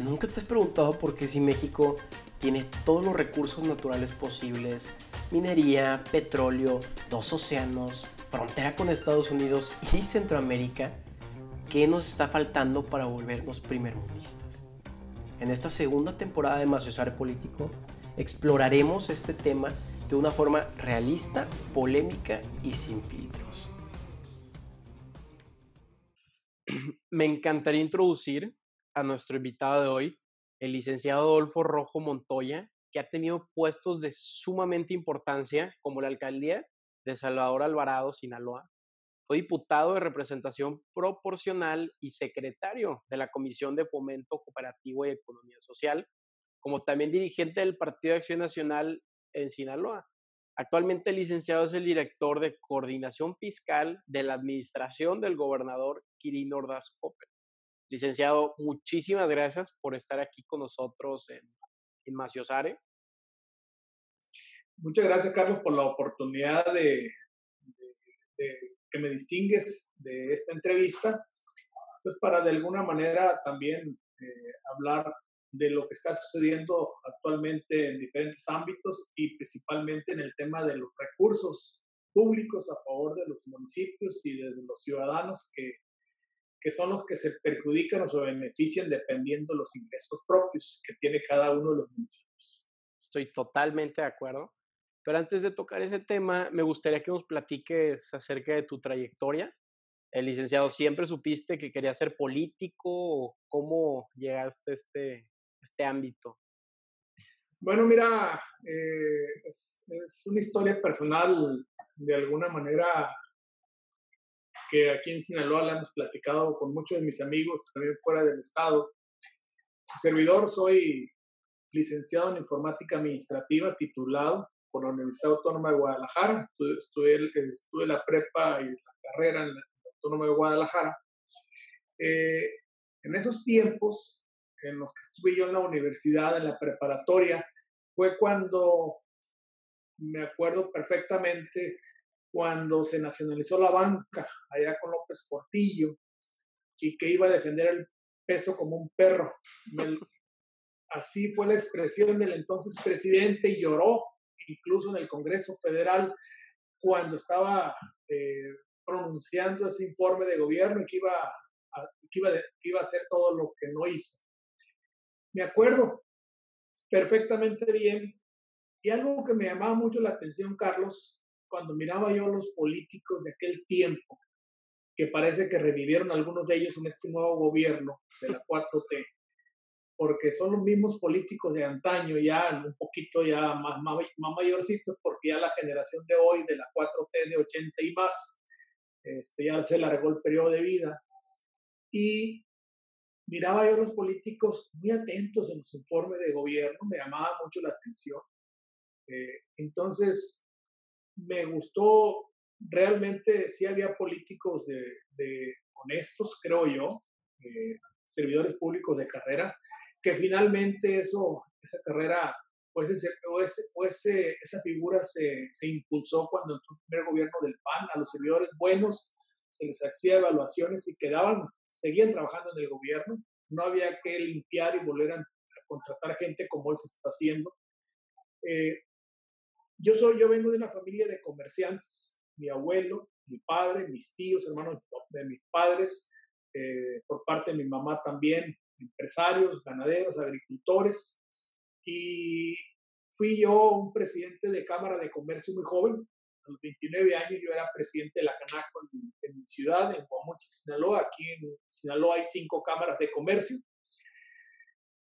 ¿Nunca te has preguntado por qué si México tiene todos los recursos naturales posibles, minería, petróleo, dos océanos, frontera con Estados Unidos y Centroamérica, qué nos está faltando para volvernos primermundistas? En esta segunda temporada de Maciosare Político exploraremos este tema de una forma realista, polémica y sin filtros. Me encantaría introducir a nuestro invitado de hoy, el licenciado Adolfo Rojo Montoya, que ha tenido puestos de sumamente importancia como la alcaldía de Salvador Alvarado, Sinaloa. Fue diputado de representación proporcional y secretario de la Comisión de Fomento Cooperativo y Economía Social, como también dirigente del Partido de Acción Nacional en Sinaloa. Actualmente el licenciado es el director de coordinación fiscal de la administración del gobernador Quirino Ordaz Copper. Licenciado, muchísimas gracias por estar aquí con nosotros en, en Maciosare. Muchas gracias, Carlos, por la oportunidad de, que me distingues de esta entrevista, pues para de alguna manera también eh, hablar de lo que está sucediendo actualmente en diferentes ámbitos y principalmente en el tema de los recursos públicos a favor de los municipios y de los ciudadanos que que son los que se perjudican o se benefician dependiendo de los ingresos propios que tiene cada uno de los municipios. Estoy totalmente de acuerdo. Pero antes de tocar ese tema, me gustaría que nos platiques acerca de tu trayectoria. El licenciado, ¿siempre supiste que quería ser político o cómo llegaste a este, este ámbito? Bueno, mira, eh, es, es, una historia personal de alguna manera que aquí en Sinaloa la hemos platicado con muchos de mis amigos, también fuera del estado. Su servidor, soy licenciado en informática administrativa, titulado por la Universidad Autónoma de Guadalajara. Estuve, estuve, la prepa y la carrera en la Autónoma de Guadalajara. Eh, en esos tiempos, en los que estuve yo en la universidad, en la preparatoria, fue cuando me acuerdo perfectamente cuando se nacionalizó la banca allá con López Portillo y que iba a defender el peso como un perro. así fue la expresión del entonces presidente y lloró incluso en el Congreso Federal cuando estaba eh, pronunciando ese informe de gobierno y que iba, a, que, iba que iba a hacer todo lo que no hizo. Me acuerdo perfectamente bien y algo que me llamaba mucho la atención, Carlos, cuando miraba yo a los políticos de aquel tiempo, que parece que revivieron algunos de ellos en este nuevo gobierno de la 4T, porque son los mismos políticos de antaño, ya un poquito ya más, más, mayorcitos, porque ya la generación de hoy, de la 4T de 80 y más, este, ya se largó el periodo de vida. Y miraba yo a los políticos muy atentos en los informes de gobierno, me llamaba mucho la atención. Eh, entonces, me gustó, realmente sí había políticos de, honestos, creo yo, eh, servidores públicos de carrera, que finalmente eso, esa carrera, pues, ese, o, esa figura se, se, impulsó cuando entró el primer gobierno del PAN, a los servidores buenos se les hacía evaluaciones y quedaban, seguían trabajando en el gobierno, no había que limpiar y volver a, contratar gente como él se está haciendo. Eh, yo, soy, yo vengo de una familia de comerciantes, mi abuelo, mi padre, mis tíos, hermanos de mis padres, eh, por parte de mi mamá también, empresarios, ganaderos, agricultores. Y fui yo un presidente de Cámara de Comercio muy joven. A los 29 años yo era presidente de la Canaco en, mi ciudad, en Guamuchi, Sinaloa. Aquí en Sinaloa hay cinco cámaras de comercio.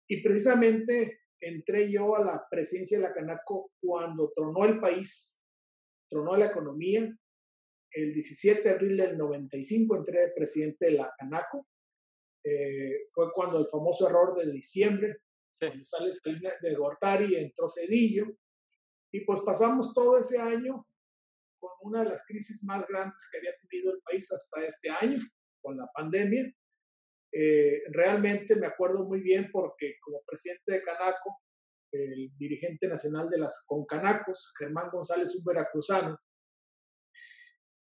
Y precisamente entré yo a la presidencia de la Canaco cuando tronó el país, tronó la economía. El 17 de abril del 95 entré de presidente de la Canaco. Eh, fue cuando el famoso error de diciembre, cuando sale de Gortari, entró Cedillo. Y pues pasamos todo ese año con una de las crisis más grandes que había tenido el país hasta este año, con la pandemia. Eh, realmente me acuerdo muy bien porque como presidente de Canaco, el dirigente nacional de las Concanacos, Germán González, un veracruzano,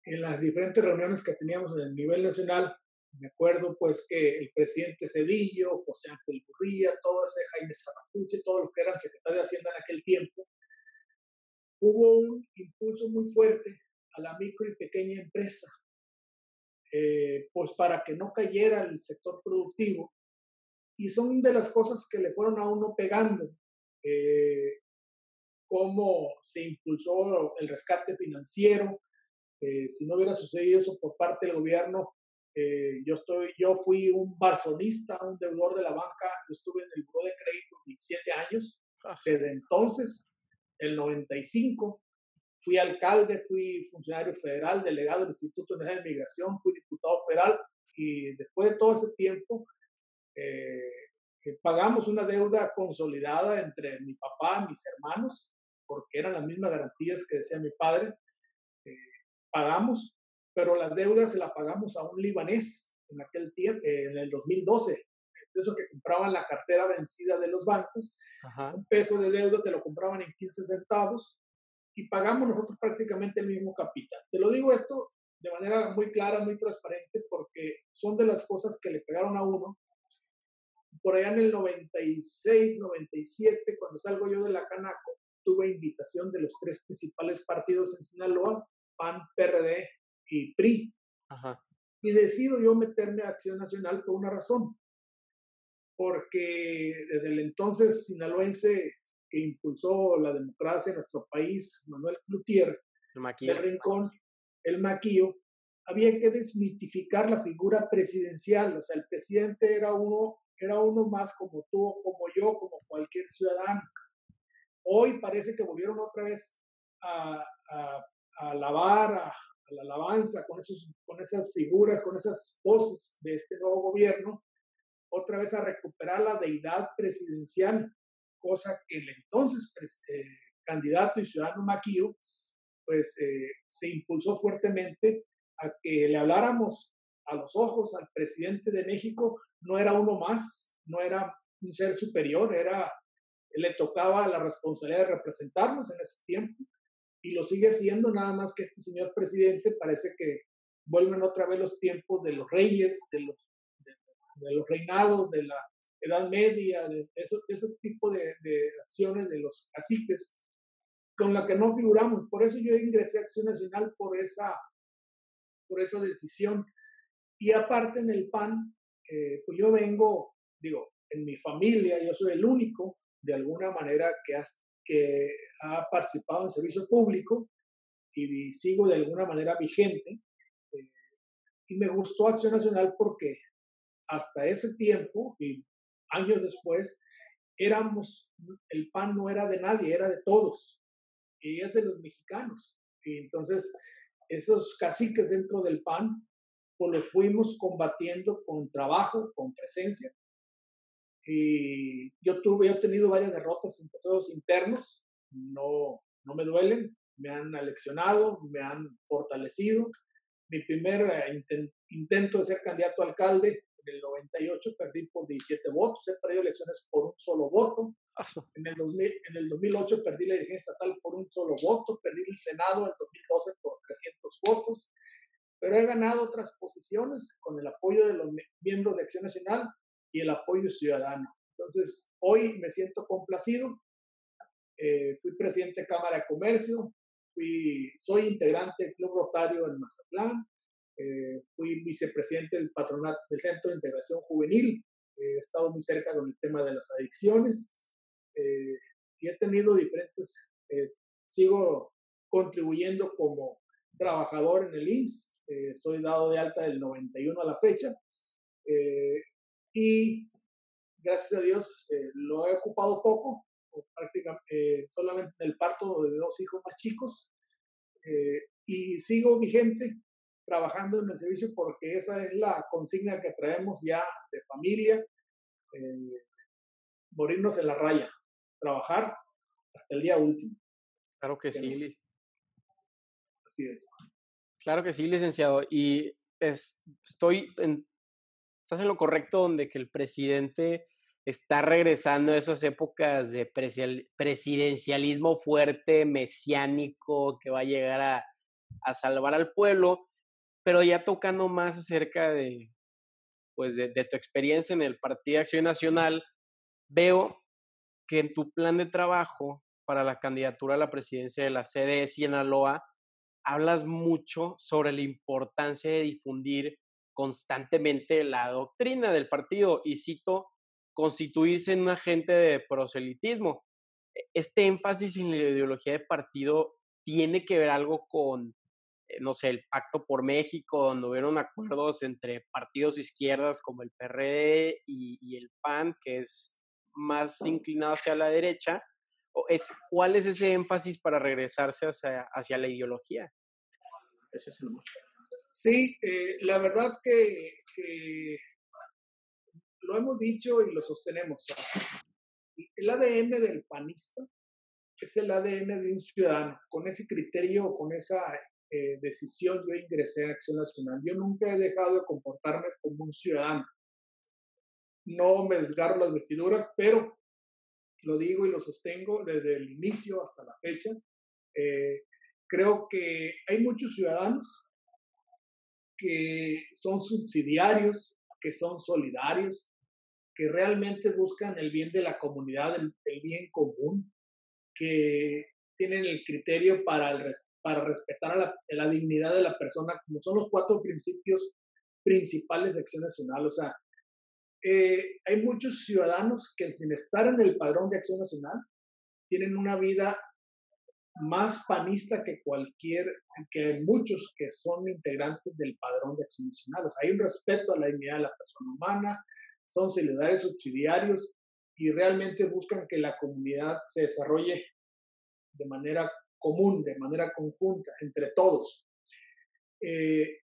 en las diferentes reuniones que teníamos en el nivel nacional, Me acuerdo pues que el presidente Cedillo, José Ángel Burría, todo ese Jaime Zarapuche, todos los que eran secretarios de Hacienda en aquel tiempo, hubo un impulso muy fuerte a la micro y pequeña empresa, eh, pues para que no cayera el sector productivo. Y son de las cosas que le fueron a uno pegando, eh, cómo se impulsó el rescate financiero. Eh, si no hubiera sucedido eso por parte del gobierno, eh, yo, estoy, yo fui un barzonista, un deudor de la banca, yo estuve en el Buró de Crédito 17 años. Ah. Desde entonces, el 95, fui alcalde, fui funcionario federal, delegado del Instituto Nacional de Migración, fui diputado federal y después de todo ese tiempo eh, pagamos una deuda consolidada entre mi papá, mis hermanos, porque eran las mismas garantías que decía mi padre. Eh, pagamos pero la deuda se la pagamos a un libanés en aquel tiempo, en el 2012. Eso que compraban la cartera vencida de los bancos, un peso de deuda te lo compraban en 15 centavos y pagamos nosotros prácticamente el mismo capital. Te lo digo esto de manera muy clara, muy transparente, porque son de las cosas que le pegaron a uno. Por allá en el 96, 97, cuando salgo yo de la Canaco, tuve invitación de los tres principales partidos en Sinaloa, PAN, PRD y PRI. Y decido yo meterme a Acción Nacional por una razón. Porque desde el entonces sinaloense que impulsó la democracia en nuestro país, Manuel Cloutier, el Rincón, el Maquillo, había que desmitificar la figura presidencial. O sea, el presidente era uno, era uno más como tú, como yo, como cualquier ciudadano. Hoy parece que volvieron otra vez a, a, a alabar, a, la alabanza, con, esos, con esas figuras, con esas voces de este nuevo gobierno, otra vez a recuperar la deidad presidencial, cosa que el entonces eh, candidato y ciudadano Maquillo, pues eh, se impulsó fuertemente a que le habláramos a los ojos al presidente de México, no era uno más, no era un ser superior, era, le tocaba la responsabilidad de representarnos en ese tiempo y lo sigue siendo, nada más que este señor presidente parece que vuelven otra vez los tiempos de los reyes, de los, de, los reinados, de la Edad Media, de esos, tipos de, de, acciones de los caciques, con la que no figuramos. Por eso yo ingresé a Acción Nacional por esa, por esa decisión. Y aparte en el PAN, eh, pues yo vengo, digo, en mi familia, yo soy el único, de alguna manera, que que ha participado en servicio público y sigo de alguna manera vigente. Eh, y me gustó Acción Nacional porque hasta ese tiempo y años después, éramos, el PAN no era de nadie, era de todos, y es de los mexicanos. Y entonces, esos caciques dentro del PAN, pues los fuimos combatiendo con trabajo, con presencia, y yo tuve, he tenido varias derrotas en procesos internos, no, no me duelen, me han aleccionado, me han fortalecido. Mi primer eh, intento de ser candidato a alcalde en el 98 perdí por 17 votos, he perdido elecciones por un solo voto. En el, en el 2008 perdí la dirigencia estatal por un solo voto, perdí el Senado en el 2012 por 300 votos, pero he ganado otras posiciones con el apoyo de los miembros de Acción Nacional y el apoyo ciudadano. Entonces, hoy me siento complacido. Eh, fui presidente de Cámara de Comercio, fui, soy integrante del Club Rotario en Mazatlán, eh, fui vicepresidente del patronato del Centro de Integración Juvenil, he estado muy cerca con el tema de las adicciones eh, y he tenido diferentes, sigo contribuyendo como trabajador en el IMSS, soy dado de alta del 91 a la fecha y gracias a Dios eh, lo he ocupado poco, prácticamente eh, solamente el parto de dos hijos más chicos eh, y sigo vigente trabajando en el servicio porque esa es la consigna que traemos ya de familia, morirnos en la raya, trabajar hasta el día último. Claro que sí. Así es. Claro que sí, licenciado. Y es, estoy en estás en lo correcto donde que el presidente está regresando a esas épocas de presidencialismo fuerte, mesiánico, que va a llegar a, a salvar al pueblo, pero ya tocando más acerca de, pues de, tu experiencia en el Partido Acción Nacional, veo que en tu plan de trabajo para la candidatura a la presidencia de la CDE Sinaloa, hablas mucho sobre la importancia de difundir constantemente la doctrina del partido y cito, constituirse en un agente de proselitismo. E, este énfasis en la ideología de partido tiene que ver algo con, no sé, el Pacto por México, donde hubieron acuerdos entre partidos izquierdas como el PRD y, el PAN, que es más inclinado hacia la derecha, es, ¿cuál es ese énfasis para regresarse hacia, la ideología? Sí, eh, la verdad que, que, lo hemos dicho y lo sostenemos. El ADN del panista es el ADN de un ciudadano. Con ese criterio, con esa eh, decisión, yo ingresé a Acción Nacional. Yo nunca he dejado de comportarme como un ciudadano. No me desgarro las vestiduras, pero lo digo y lo sostengo desde el inicio hasta la fecha. Eh, creo que hay muchos ciudadanos que son subsidiarios, que son solidarios, que realmente buscan el bien de la comunidad, el, bien común, que tienen el criterio para, para respetar la, la, dignidad de la persona, como son los cuatro principios principales de Acción Nacional. O sea, eh, hay muchos ciudadanos que sin estar en el padrón de acción nacional tienen una vida más panista que cualquier, que muchos que son integrantes del padrón de acción nacional. O sea, hay un respeto a la dignidad de la persona humana, son solidarios, subsidiarios y realmente buscan que la comunidad se desarrolle de manera común, de manera conjunta, entre todos. Eh,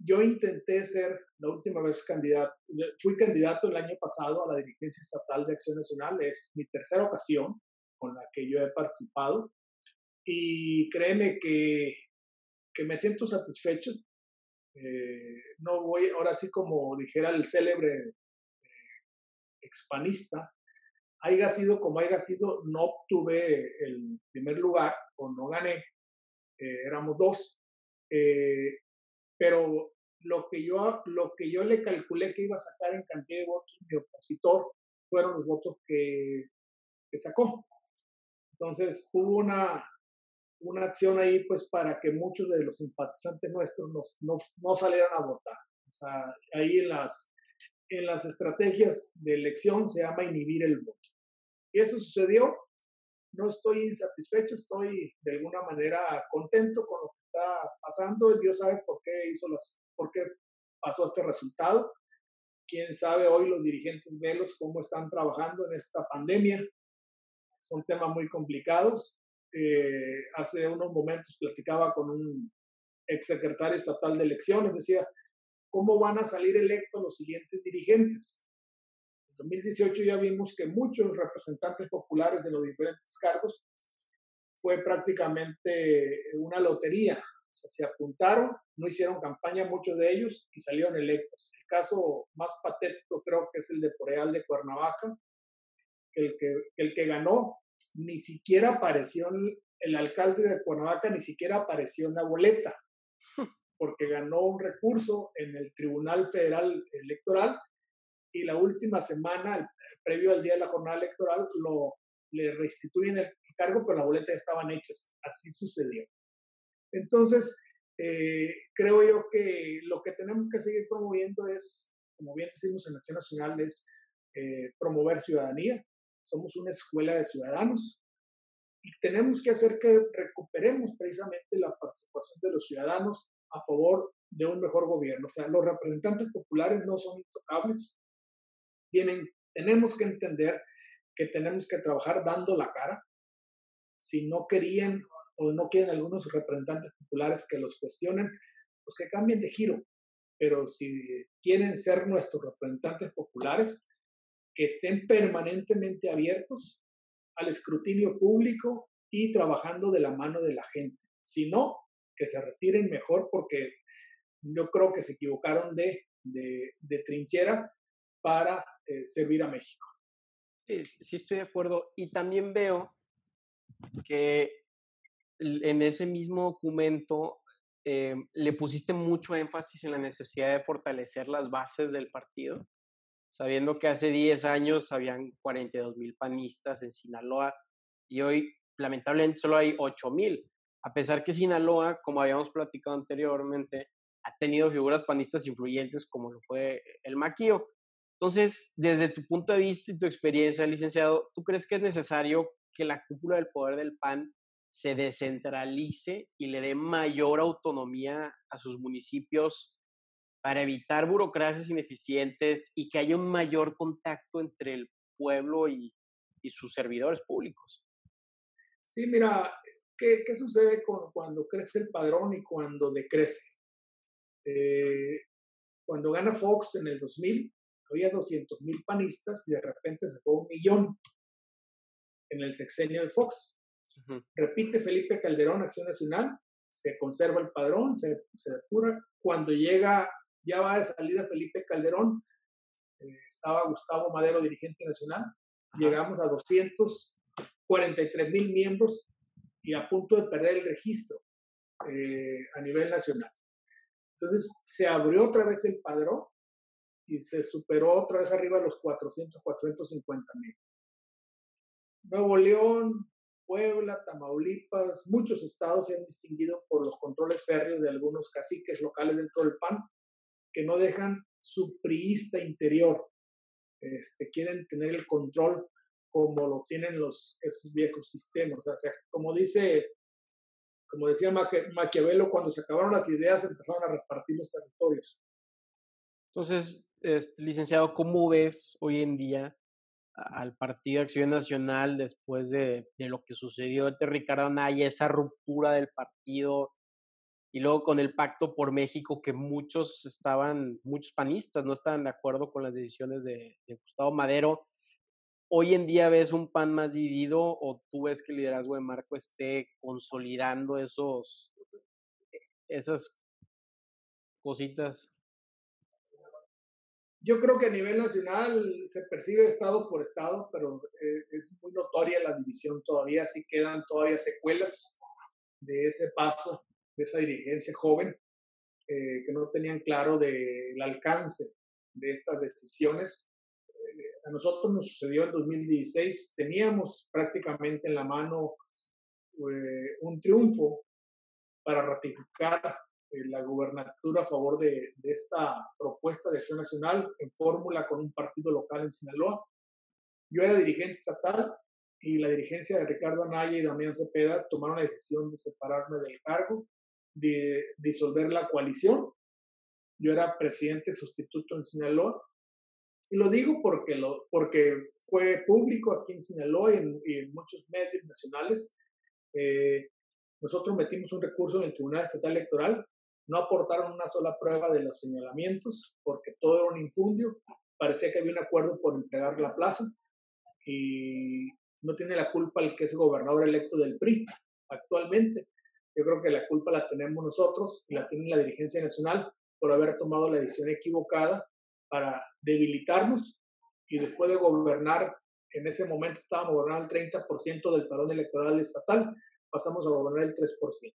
yo intenté ser la última vez candidato, fui candidato el año pasado a la dirigencia estatal de Acción Nacional, es mi tercera ocasión con la que yo he participado y créeme que, que me siento satisfecho. Eh, no voy, ahora sí como dijera el célebre eh, expanista, haya sido como haya sido, no obtuve el primer lugar o no gané, eh, éramos dos, eh, pero lo que, yo, lo que yo le calculé que iba a sacar en cantidad de votos mi opositor fueron los votos que, que sacó. Entonces hubo una, una acción ahí pues para que muchos de los simpatizantes nuestros no, no salieran a votar. O sea, ahí en las, en las estrategias de elección se llama inhibir el voto. Y eso sucedió. No estoy insatisfecho, estoy de alguna manera contento con lo que está pasando. Dios sabe por qué hizo las, por qué pasó este resultado. Quién sabe hoy los dirigentes velos cómo están trabajando en esta pandemia. Son temas muy complicados. Eh, hace unos momentos platicaba con un exsecretario estatal de elecciones, decía, ¿cómo van a salir electos los siguientes dirigentes? En 2018 ya vimos que muchos representantes populares de los diferentes cargos fue prácticamente una lotería. Se apuntaron, no hicieron campaña muchos de ellos y salieron electos. El caso más patético creo que es el de Poreal de Cuernavaca, el que, el que ganó ni siquiera apareció el alcalde de Cuernavaca, ni siquiera apareció en la boleta, porque ganó un recurso en el Tribunal Federal Electoral y la última semana, previo al día de la jornada electoral, lo, le restituyen el cargo, pero las boletas estaban hechas. Así sucedió. Entonces, eh, creo yo que lo que tenemos que seguir promoviendo es, como bien decimos en Acción Nacional, es eh, promover ciudadanía. Somos una escuela de ciudadanos y tenemos que hacer que recuperemos precisamente la participación de los ciudadanos a favor de un mejor gobierno. O sea, los representantes populares no son intocables. Tienen, tenemos que entender que tenemos que trabajar dando la cara. Si no querían o no quieren algunos representantes populares que los cuestionen, pues que cambien de giro. Pero si quieren ser nuestros representantes populares, que estén permanentemente abiertos al escrutinio público y trabajando de la mano de la gente. Si no, que se retiren mejor porque yo creo que se equivocaron de, de, trinchera para eh, servir a México. Sí, sí, estoy de acuerdo. Y también veo que en ese mismo documento eh, le pusiste mucho énfasis en la necesidad de fortalecer las bases del partido, sabiendo que hace 10 años habían 42 mil panistas en Sinaloa y hoy lamentablemente solo hay 8 mil, a pesar que Sinaloa, como habíamos platicado anteriormente, ha tenido figuras panistas influyentes como lo fue el Maquío. Entonces, desde tu punto de vista y tu experiencia, licenciado, ¿tú crees que es necesario que la cúpula del poder del PAN se descentralice y le dé mayor autonomía a sus municipios para evitar burocracias ineficientes y que haya un mayor contacto entre el pueblo y, sus servidores públicos. Sí, mira, ¿qué, sucede cuando crece el padrón y cuando decrece? Eh, cuando gana Fox en el 2000, había 200 mil panistas y de repente se fue un millón en el sexenio de Fox. Repite Felipe Calderón, Acción Nacional, se conserva el padrón, se, se depura. Cuando llega, ya va de salida Felipe Calderón, eh, estaba Gustavo Madero, dirigente nacional, llegamos a 243 mil miembros y a punto de perder el registro eh, a nivel nacional. Entonces se abrió otra vez el padrón y se superó otra vez arriba los 400, 450 mil. Nuevo León, Puebla, Tamaulipas, muchos estados se han distinguido por los controles férreos de algunos caciques locales dentro del PAN que no dejan su priista interior. Este, quieren tener el control como lo tienen los, esos viejos. O sea, como dice, como decía Maquiavelo, cuando se acabaron las ideas empezaron a repartir los territorios. Entonces, este, licenciado, ¿cómo ves hoy en día al Partido Acción Nacional después de, lo que sucedió entre Ricardo Anaya, esa ruptura del partido y luego con el pacto por México que muchos estaban, muchos panistas no estaban de acuerdo con las decisiones de, Gustavo Madero. Hoy en día ves un PAN más dividido o tú ves que el liderazgo de Marco esté consolidando esos, esas cositas. Yo creo que a nivel nacional se percibe estado por estado, pero eh, es muy notoria la división todavía, sí quedan todavía secuelas de ese paso, de esa dirigencia joven, eh, que no tenían claro del alcance de estas decisiones. Eh, a nosotros nos sucedió en 2016, teníamos prácticamente en la mano un triunfo para ratificar eh, la gubernatura a favor de, esta propuesta de acción nacional en fórmula con un partido local en Sinaloa. Yo era dirigente estatal y la dirigencia de Ricardo Anaya y Damián Cepeda tomaron la decisión de separarme del cargo, de disolver la coalición. Yo era presidente sustituto en Sinaloa. Y lo digo porque, lo, porque fue público aquí en Sinaloa y en, muchos medios nacionales. Eh, nosotros metimos un recurso en el Tribunal Estatal Electoral no aportaron una sola prueba de los señalamientos porque todo era un infundio. Parecía que había un acuerdo por entregar la plaza y no tiene la culpa el que es gobernador electo del PRI actualmente. Yo creo que la culpa la tenemos nosotros y la tiene la dirigencia nacional por haber tomado la decisión equivocada para debilitarnos y después de gobernar, en ese momento estábamos gobernando el 30% del padrón electoral estatal, pasamos a gobernar el 3%.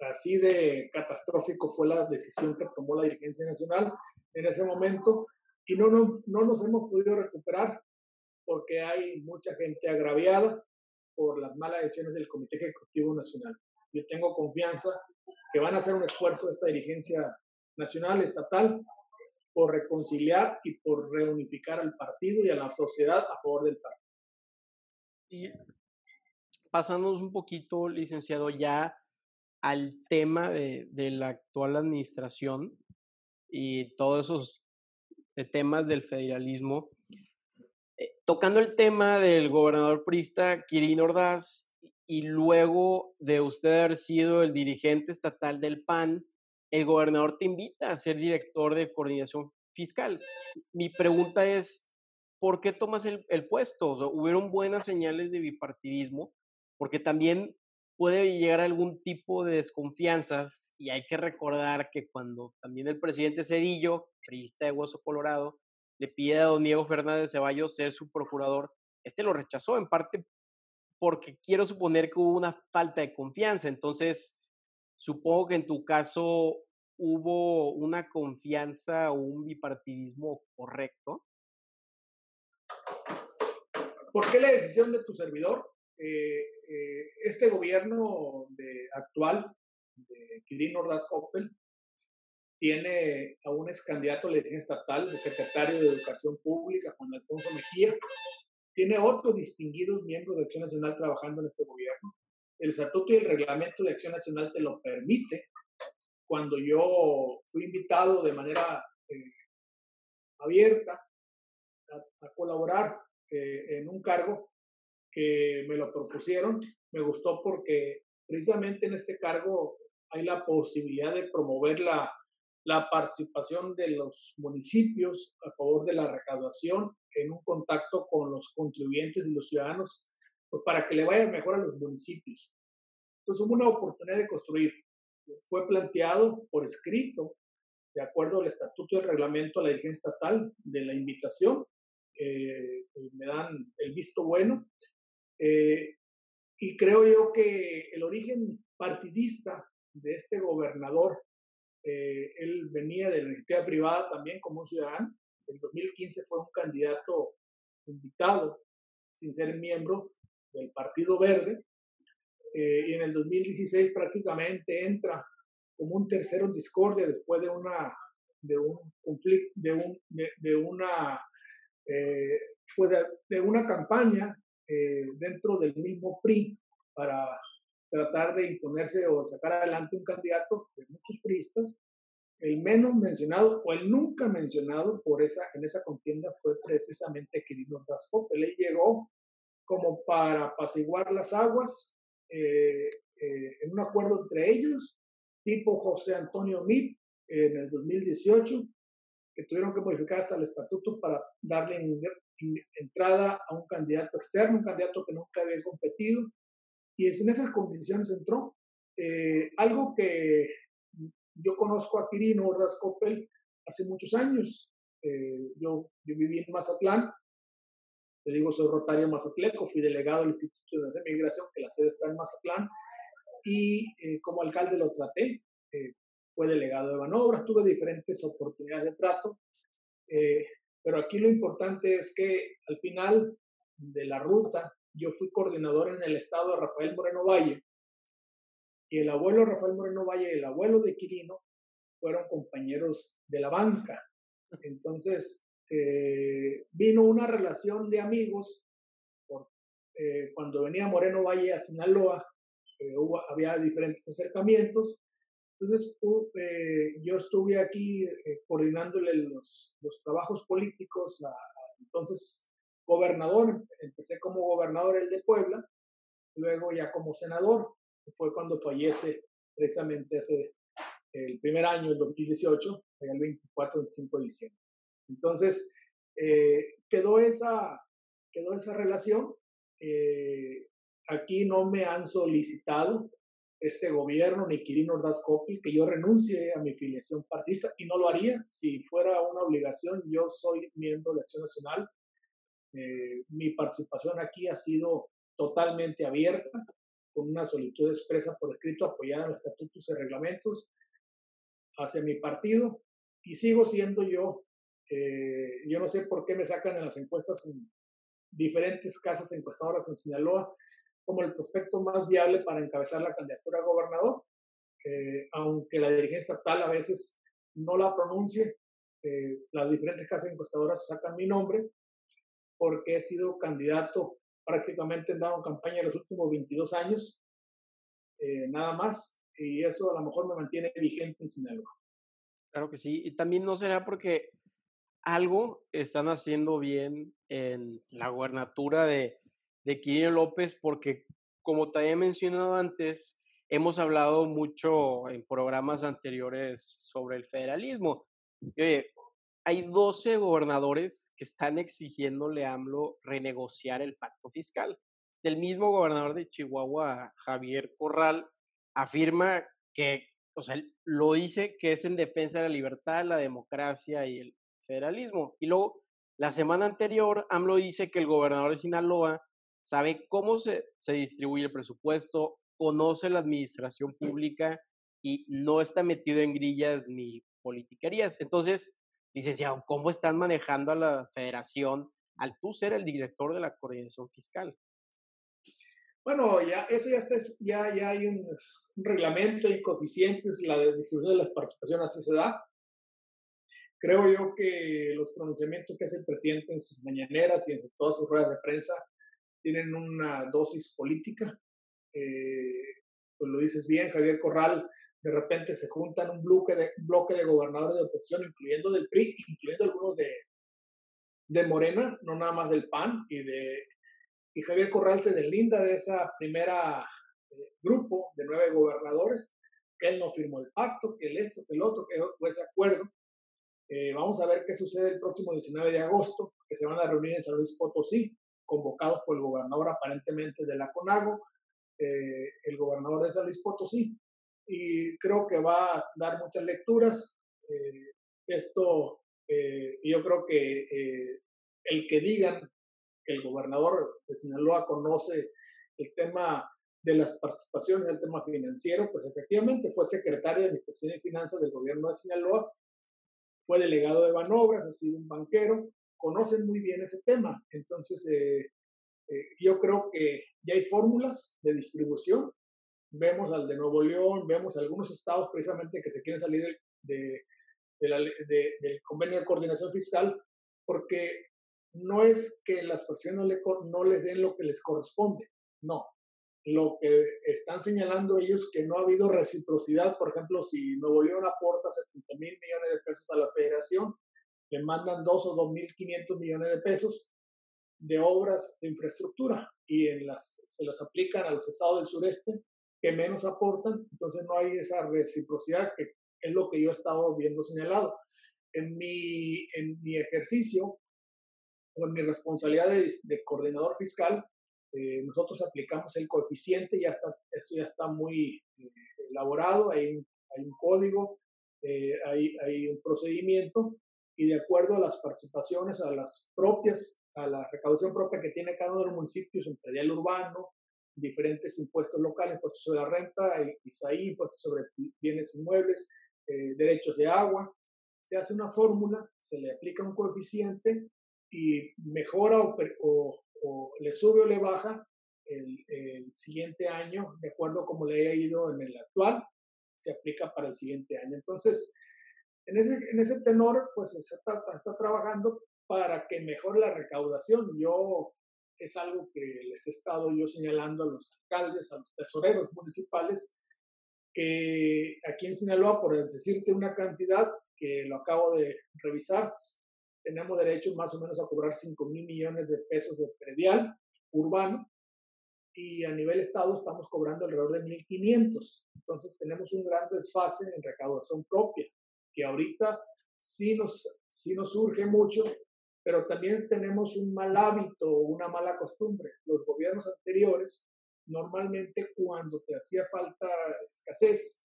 Así de catastrófico fue la decisión que tomó la dirigencia nacional en ese momento y no, no, no nos hemos podido recuperar porque hay mucha gente agraviada por las malas decisiones del Comité Ejecutivo Nacional. Yo tengo confianza que van a hacer un esfuerzo esta dirigencia nacional, estatal, por reconciliar y por reunificar al partido y a la sociedad a favor del partido. Y pasándonos un poquito, licenciado, ya al tema de, la actual administración y todos esos eh, temas del federalismo, eh, tocando el tema del gobernador prista Kirin Ordaz y luego de usted haber sido el dirigente estatal del PAN, el gobernador te invita a ser director de coordinación fiscal. Mi pregunta es, ¿por qué tomas el, puesto? hubieron buenas señales de bipartidismo, porque también puede llegar algún tipo de desconfianzas y hay que recordar que cuando también el presidente Cedillo, periodista de Hueso Colorado, le pide a don Diego Fernández Ceballos ser su procurador, este lo rechazó en parte porque quiero suponer que hubo una falta de confianza. Entonces, supongo que en tu caso hubo una confianza o un bipartidismo correcto. ¿Por qué la decisión de tu servidor? Eh, eh, este gobierno de, actual de Kirin Ordaz Coppel tiene a un ex candidato dirección estatal, de secretario de Educación Pública, Juan Alfonso Mejía. Tiene otros distinguidos miembros de Acción Nacional trabajando en este gobierno. El estatuto y el reglamento de Acción Nacional te lo permite. Cuando yo fui invitado de manera eh, abierta a, colaborar eh, en un cargo que me lo propusieron, me gustó porque precisamente en este cargo hay la posibilidad de promover la la participación de los municipios a favor de la recaudación en un contacto con los contribuyentes y los ciudadanos pues para que le vaya mejor a los municipios. Entonces hubo una oportunidad de construir. Fue planteado por escrito, de acuerdo al estatuto y el reglamento a la dirigencia estatal de la invitación. Eh, me dan el visto bueno. Eh, y creo yo que el origen partidista de este gobernador eh, él venía de la iniciativa privada también como un ciudadano. En 2015 fue un candidato invitado sin ser miembro del Partido Verde. Eh, y en el 2016 prácticamente entra como un tercero en discordia después de una de un conflicto de un de, una eh, pues de, una campaña dentro del mismo PRI para tratar de imponerse o sacar adelante un candidato de muchos priistas. El menos mencionado o el nunca mencionado por esa, en esa contienda fue precisamente Quirino Tasco. Él llegó como para apaciguar las aguas eh, eh, en un acuerdo entre ellos, tipo José Antonio Mip en el 2018, que tuvieron que modificar hasta el estatuto para darle entrada a un candidato externo, un candidato que nunca había competido, y en esas condiciones entró. Eh, algo que yo conozco a Quirino Ordaz Coppel hace muchos años. Eh, yo, yo, viví en Mazatlán, te digo, soy rotario mazatleco, fui delegado del Instituto de Migración, que la sede está en Mazatlán, y eh, como alcalde lo traté. fue delegado de manobras, tuve diferentes oportunidades de trato, pero aquí lo importante es que al final de la ruta yo fui coordinador en el estado de Rafael Moreno Valle. Y el abuelo Rafael Moreno Valle y el abuelo de Quirino fueron compañeros de la banca. Entonces, eh, vino una relación de amigos. Eh, cuando venía Moreno Valle a Sinaloa, eh, había diferentes acercamientos. Entonces, yo estuve aquí coordinándole los, trabajos políticos entonces gobernador, empecé como gobernador el de Puebla, luego ya como senador, fue cuando fallece precisamente hace el primer año, el 2018, el 24, 25 de diciembre. Entonces, eh, quedó, esa, quedó esa relación. Eh, aquí no me han solicitado este gobierno ni Quirino Ordaz Copil que yo renuncie a mi filiación partista y no lo haría si fuera una obligación. Yo soy miembro de Acción Nacional, eh, mi participación aquí ha sido totalmente abierta, con una solicitud expresa por escrito apoyada en los estatutos y reglamentos hacia mi partido y sigo siendo yo. Eh, yo no sé por qué me sacan en las encuestas en diferentes casas encuestadoras en Sinaloa como el prospecto más viable para encabezar la candidatura a gobernador, eh, aunque la dirigencia estatal a veces no la pronuncie, las diferentes casas encuestadoras sacan mi nombre porque he sido candidato prácticamente en dado campaña los últimos 22 años, eh, nada más, y eso a lo mejor me mantiene vigente en Sinaloa. Claro que sí, y también no será porque algo están haciendo bien en la gubernatura de, de Quirino López, porque como te había mencionado antes, hemos hablado mucho en programas anteriores sobre el federalismo. Y oye, hay 12 gobernadores que están exigiéndole a AMLO renegociar el pacto fiscal. El mismo gobernador de Chihuahua, Javier Corral, afirma que, o sea, lo dice que es en defensa de la libertad, la democracia y el federalismo. Y luego, la semana anterior, AMLO dice que el gobernador de Sinaloa sabe cómo se, se distribuye el presupuesto, conoce la administración pública y no está metido en grillas ni politiquerías. Entonces, licenciado, ¿cómo están manejando a la federación al tú ser el director de la coordinación fiscal? Bueno, ya eso ya está, ya, ya hay un, reglamento y coeficientes, la distribución de las participaciones así se da. Creo yo que los pronunciamientos que hace el presidente en sus mañaneras y en todas sus ruedas de prensa tienen una dosis política. Eh, pues lo dices bien, Javier Corral, de repente se juntan un bloque de, bloque de gobernadores de oposición, incluyendo del PRI, incluyendo algunos de, de Morena, no nada más del PAN, y, de, y Javier Corral se deslinda de esa primera eh, grupo de nueve gobernadores, que él no firmó el pacto, que el esto, que el otro, que fue ese acuerdo. Eh, vamos a ver qué sucede el próximo 19 de agosto, que se van a reunir en San Luis Potosí, convocados por el gobernador aparentemente de la CONAGO, eh, el gobernador de San Luis Potosí, y creo que va a dar muchas lecturas. Eh, esto, eh, yo creo que el que digan que el gobernador de Sinaloa conoce el tema de las participaciones, el tema financiero, pues efectivamente fue secretario de Administración y Finanzas del gobierno de Sinaloa, fue delegado de Banobras, ha sido un banquero, conocen muy bien ese tema. Entonces, eh, eh, yo creo que ya hay fórmulas de distribución. Vemos al de Nuevo León, vemos algunos estados precisamente que se quieren salir de, del convenio de coordinación fiscal, porque no es que las personas no, no les den lo que les corresponde, no. Lo que están señalando ellos que no ha habido reciprocidad, por ejemplo, si Nuevo León aporta 70 mil millones de pesos a la federación, le mandan dos o dos mil quinientos millones de pesos de obras de infraestructura y en las, se las aplican a los estados del sureste que menos aportan, entonces no hay esa reciprocidad que es lo que yo he estado viendo señalado. En mi, en mi ejercicio en mi responsabilidad de coordinador fiscal, eh, nosotros aplicamos el coeficiente, ya está, esto ya está muy eh, elaborado, hay, hay un código, eh, hay, hay un procedimiento y de acuerdo a las participaciones, a las propias, a la recaudación propia que tiene cada uno de los municipios, en predial urbano, diferentes impuestos locales, impuestos sobre la renta, el ISAI, impuestos sobre bienes inmuebles, eh, derechos de agua, se hace una fórmula, se le aplica un coeficiente y mejora o, o, le sube o le baja el, el, siguiente año, de acuerdo a como le haya ido en el actual, se aplica para el siguiente año. Entonces, en ese, en ese tenor, pues se está, está trabajando para que mejore la recaudación. Yo es algo que les he estado yo señalando a los alcaldes, a los tesoreros municipales, que aquí en Sinaloa, por decirte una cantidad que lo acabo de revisar, tenemos derecho más o menos a cobrar 5 mil millones de pesos de predial urbano y a nivel estado estamos cobrando alrededor de 1.500. Entonces tenemos un gran desfase en recaudación propia que ahorita sí nos, sí nos surge mucho, pero también tenemos un mal hábito, una mala costumbre. Los gobiernos anteriores, normalmente cuando te hacía falta escasez,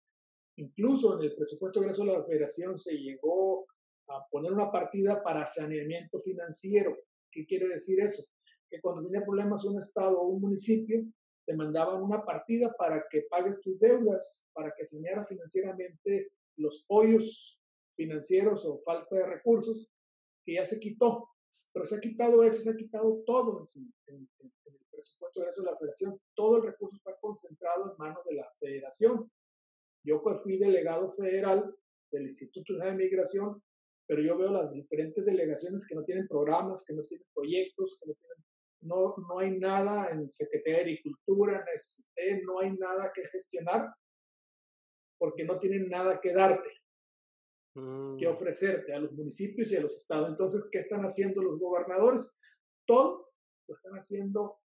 incluso en el presupuesto de de la federación se llegó a poner una partida para saneamiento financiero. ¿Qué quiere decir eso? Que cuando tenía problemas un estado o un municipio, te mandaban una partida para que pagues tus deudas, para que saneara financieramente los hoyos financieros o falta de recursos, que ya se quitó. Pero se ha quitado eso, se ha quitado todo en, el presupuesto de la federación. Todo el recurso está concentrado en manos de la federación. Yo pues fui delegado federal del Instituto de Migración, pero yo veo las diferentes delegaciones que no tienen programas, que no tienen proyectos, que no tienen no, no hay nada en Secretaría de Agricultura, en no hay nada que gestionar porque no tienen nada que darte que mm. ofrecerte a los municipios y a los estados. Entonces, ¿qué están haciendo los gobernadores? Todo lo están haciendo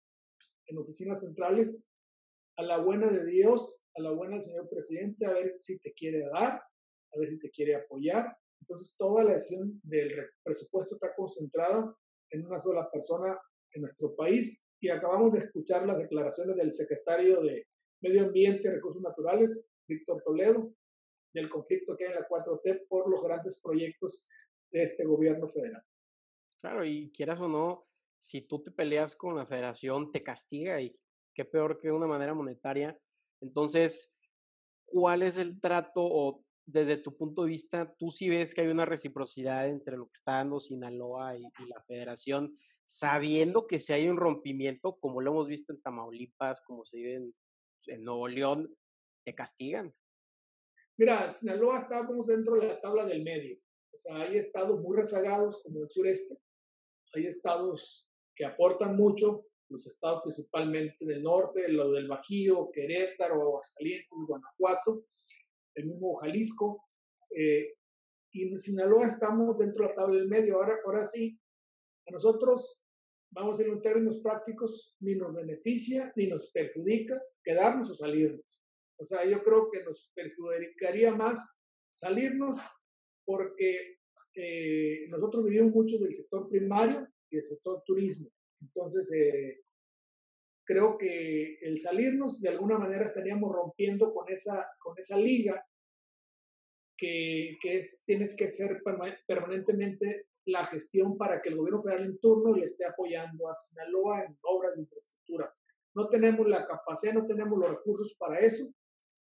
en oficinas centrales a la buena de Dios, a la buena del señor presidente, a ver si te quiere dar, a ver si te quiere apoyar. Entonces, toda la acción del presupuesto está concentrada en una sola persona en nuestro país. Y acabamos de escuchar las declaraciones del secretario de Medio Ambiente y Recursos Naturales, Víctor Toledo, del conflicto que hay en la 4T por los grandes proyectos de este gobierno federal. Claro, y quieras o no, si tú te peleas con la federación, te castiga y qué peor que de una manera monetaria. Entonces, ¿cuál es el trato o desde tu punto de vista, tú sí ves que hay una reciprocidad entre lo que está dando Sinaloa y, la federación, sabiendo que si hay un rompimiento, como lo hemos visto en Tamaulipas, como se vive en, en Nuevo León, te castigan? Mira, Sinaloa estábamos dentro de la tabla del medio. O sea, hay estados muy rezagados como el sureste, hay estados que aportan mucho, los estados principalmente del norte, lo del Bajío, Querétaro, Aguascalientes, Guanajuato, el mismo Jalisco. Eh, y en Sinaloa estamos dentro de la tabla del medio. Ahora, ahora sí, a nosotros, vamos a ir en términos prácticos, ni nos beneficia ni nos perjudica quedarnos o salirnos. O sea, yo creo que nos perjudicaría más salirnos porque eh, nosotros vivimos mucho del sector primario y del sector turismo. Entonces, eh, creo que el salirnos de alguna manera estaríamos rompiendo con esa, con esa liga que, que es, tienes que ser permanentemente la gestión para que el gobierno federal en turno le esté apoyando a Sinaloa en obras de infraestructura. No tenemos la capacidad, no tenemos los recursos para eso.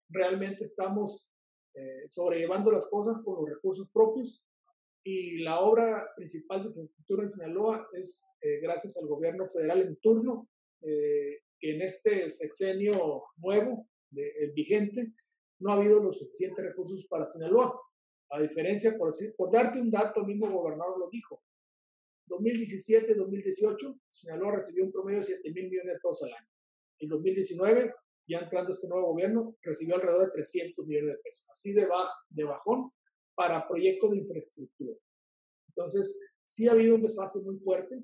Realmente estamos eh, sobrellevando las cosas con los recursos propios y la obra principal de infraestructura en Sinaloa es eh, gracias al gobierno federal en turno, eh, en este sexenio nuevo, el vigente, no ha habido los suficientes recursos para Sinaloa. A diferencia, por, por darte un dato, el mismo gobernador lo dijo. 2017-2018, Sinaloa recibió un promedio de 7 mil millones de pesos al año. En 2019, ya entrando este nuevo gobierno, recibió alrededor de 300 millones de pesos. Así de, de bajón para proyectos de infraestructura. Entonces, sí ha habido un desfase muy fuerte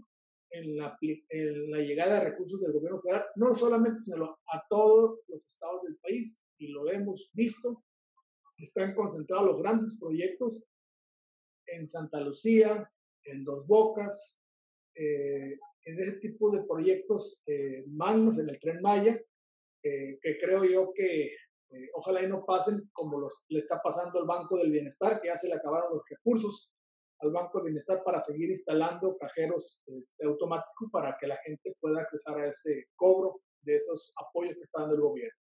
en la, en la llegada de recursos del gobierno federal, no solamente, sino a todos los estados del país, y lo hemos visto, están concentrados los grandes proyectos en Santa Lucía, en Dos Bocas, eh, en ese tipo de proyectos eh, magnos en el tren Maya, que creo yo que eh, ojalá y no pasen como los, le está pasando al Banco del Bienestar, que ya se le acabaron los recursos al Banco del Bienestar para seguir instalando cajeros este, automáticos para que la gente pueda accesar a ese cobro de esos apoyos que está dando el gobierno.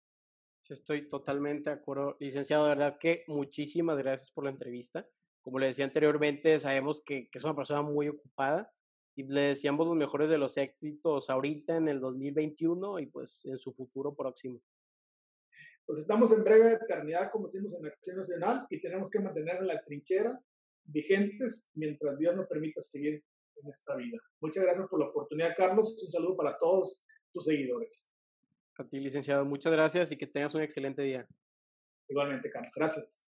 Sí, estoy totalmente de acuerdo, licenciado. De verdad que muchísimas gracias por la entrevista. Como le decía anteriormente, sabemos que, que es una persona muy ocupada y le deseamos los mejores de los éxitos ahorita en el 2021 y pues en su futuro próximo. Pues estamos en breve eternidad, como decimos en Acción Nacional, y tenemos que mantener en la trinchera vigentes mientras Dios nos permita seguir en esta vida. Muchas gracias por la oportunidad, Carlos. Un saludo para todos tus seguidores. A ti, licenciado, muchas gracias y que tengas un excelente día. Igualmente, Carlos. Gracias.